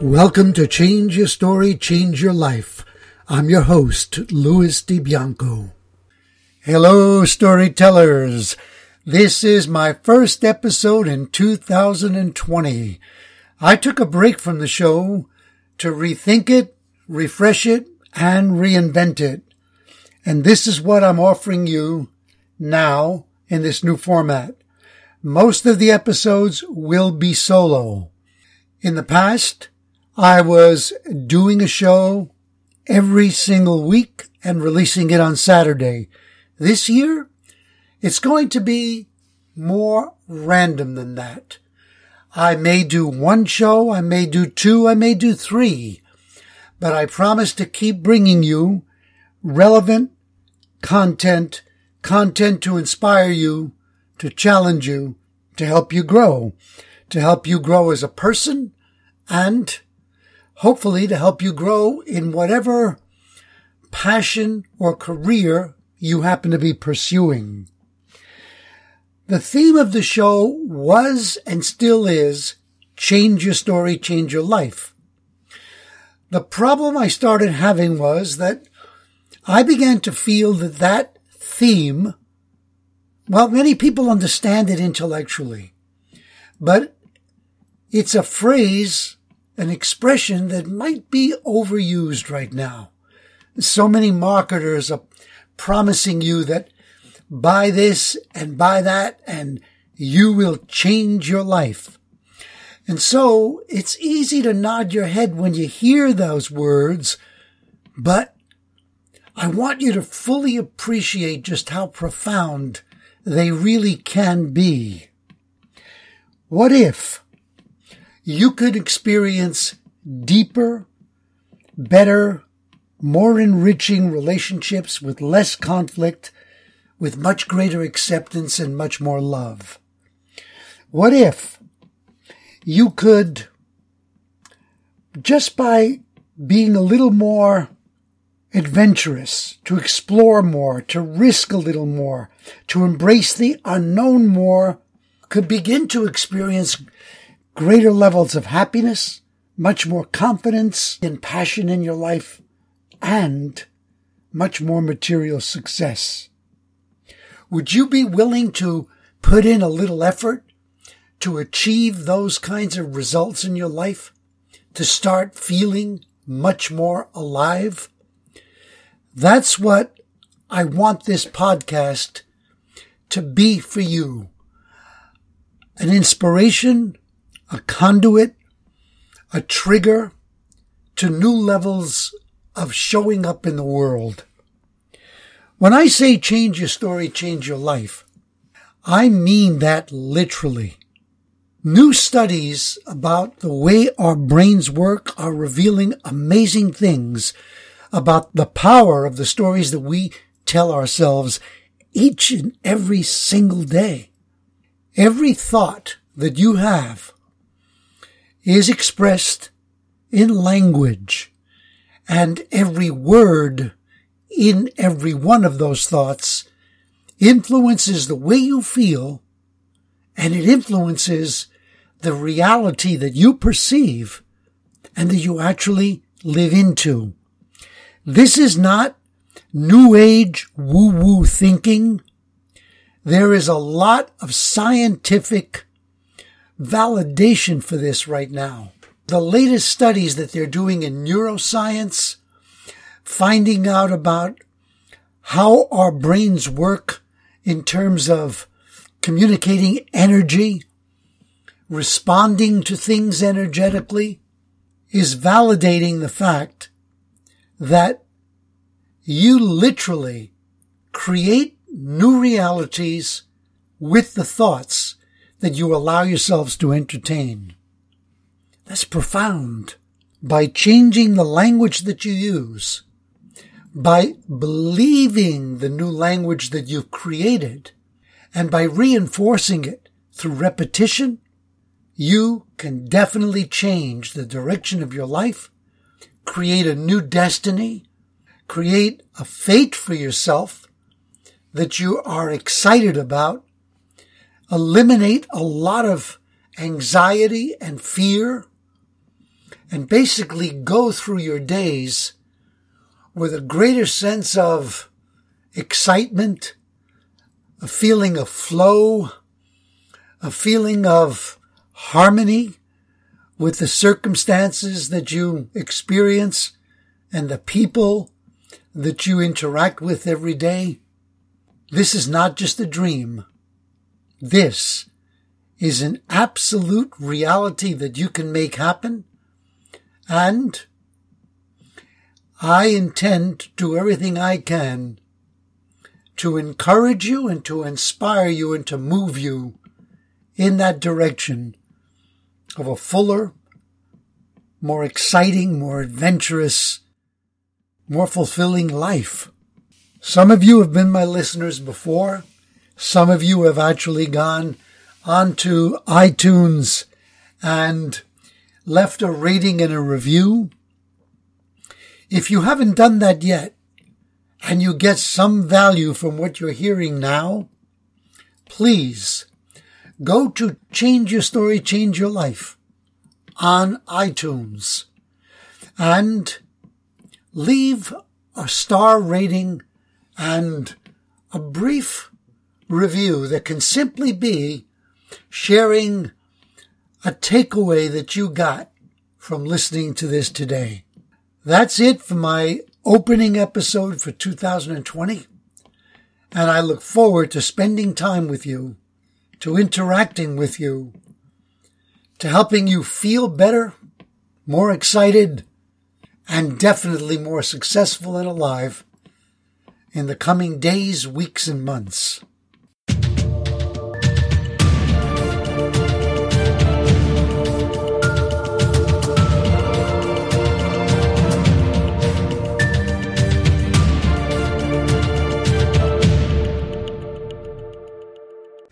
Welcome to Change Your Story, Change Your Life. I'm your host, Louis DiBianco. Hello, storytellers. This is my first episode in 2020. I took a break from the show to rethink it, refresh it, and reinvent it. And this is what I'm offering you now in this new format. Most of the episodes will be solo. In the past, I was doing a show every single week and releasing it on Saturday. This year, it's going to be more random than that. I may do one show, I may do two, I may do three, but I promise to keep bringing you relevant content, content to inspire you, to challenge you, to help you grow, to help you grow as a person and hopefully to help you grow in whatever passion or career you happen to be pursuing. The theme of the show was and still is change your story, change your life. The problem I started having was that I began to feel that that theme, well, many people understand it intellectually, but it's a phrase an expression that might be overused right now. So many marketers are promising you that buy this and buy that and you will change your life. And so it's easy to nod your head when you hear those words, but I want you to fully appreciate just how profound they really can be. What if you could experience deeper, better, more enriching relationships with less conflict, with much greater acceptance and much more love. What if you could, just by being a little more adventurous, to explore more, to risk a little more, to embrace the unknown more, could begin to experience greater levels of happiness, much more confidence and passion in your life, and much more material success. Would you be willing to put in a little effort to achieve those kinds of results in your life? To start feeling much more alive? That's what I want this podcast to be for you. An inspiration a conduit, a trigger to new levels of showing up in the world. When I say change your story, change your life, I mean that literally. New studies about the way our brains work are revealing amazing things about the power of the stories that we tell ourselves each and every single day. Every thought that you have is expressed in language and every word in every one of those thoughts influences the way you feel and it influences the reality that you perceive and that you actually live into. This is not new age woo woo thinking. There is a lot of scientific validation for this right now. The latest studies that they're doing in neuroscience, finding out about how our brains work in terms of communicating energy, responding to things energetically, is validating the fact that you literally create new realities with the thoughts that you allow yourselves to entertain. That's profound. By changing the language that you use, by believing the new language that you've created, and by reinforcing it through repetition, you can definitely change the direction of your life, create a new destiny, create a fate for yourself that you are excited about, eliminate a lot of anxiety and fear and basically go through your days with a greater sense of excitement, a feeling of flow, a feeling of harmony with the circumstances that you experience and the people that you interact with every day. This is not just a dream. This is an absolute reality that you can make happen. And I intend to do everything I can to encourage you and to inspire you and to move you in that direction of a fuller, more exciting, more adventurous, more fulfilling life. Some of you have been my listeners before. Some of you have actually gone onto iTunes and left a rating and a review. If you haven't done that yet and you get some value from what you're hearing now, please go to Change Your Story, Change Your Life on iTunes and leave a star rating and a brief review that can simply be sharing a takeaway that you got from listening to this today. That's it for my opening episode for 2020. And I look forward to spending time with you, to interacting with you, to helping you feel better, more excited, and definitely more successful and alive in the coming days, weeks, and months.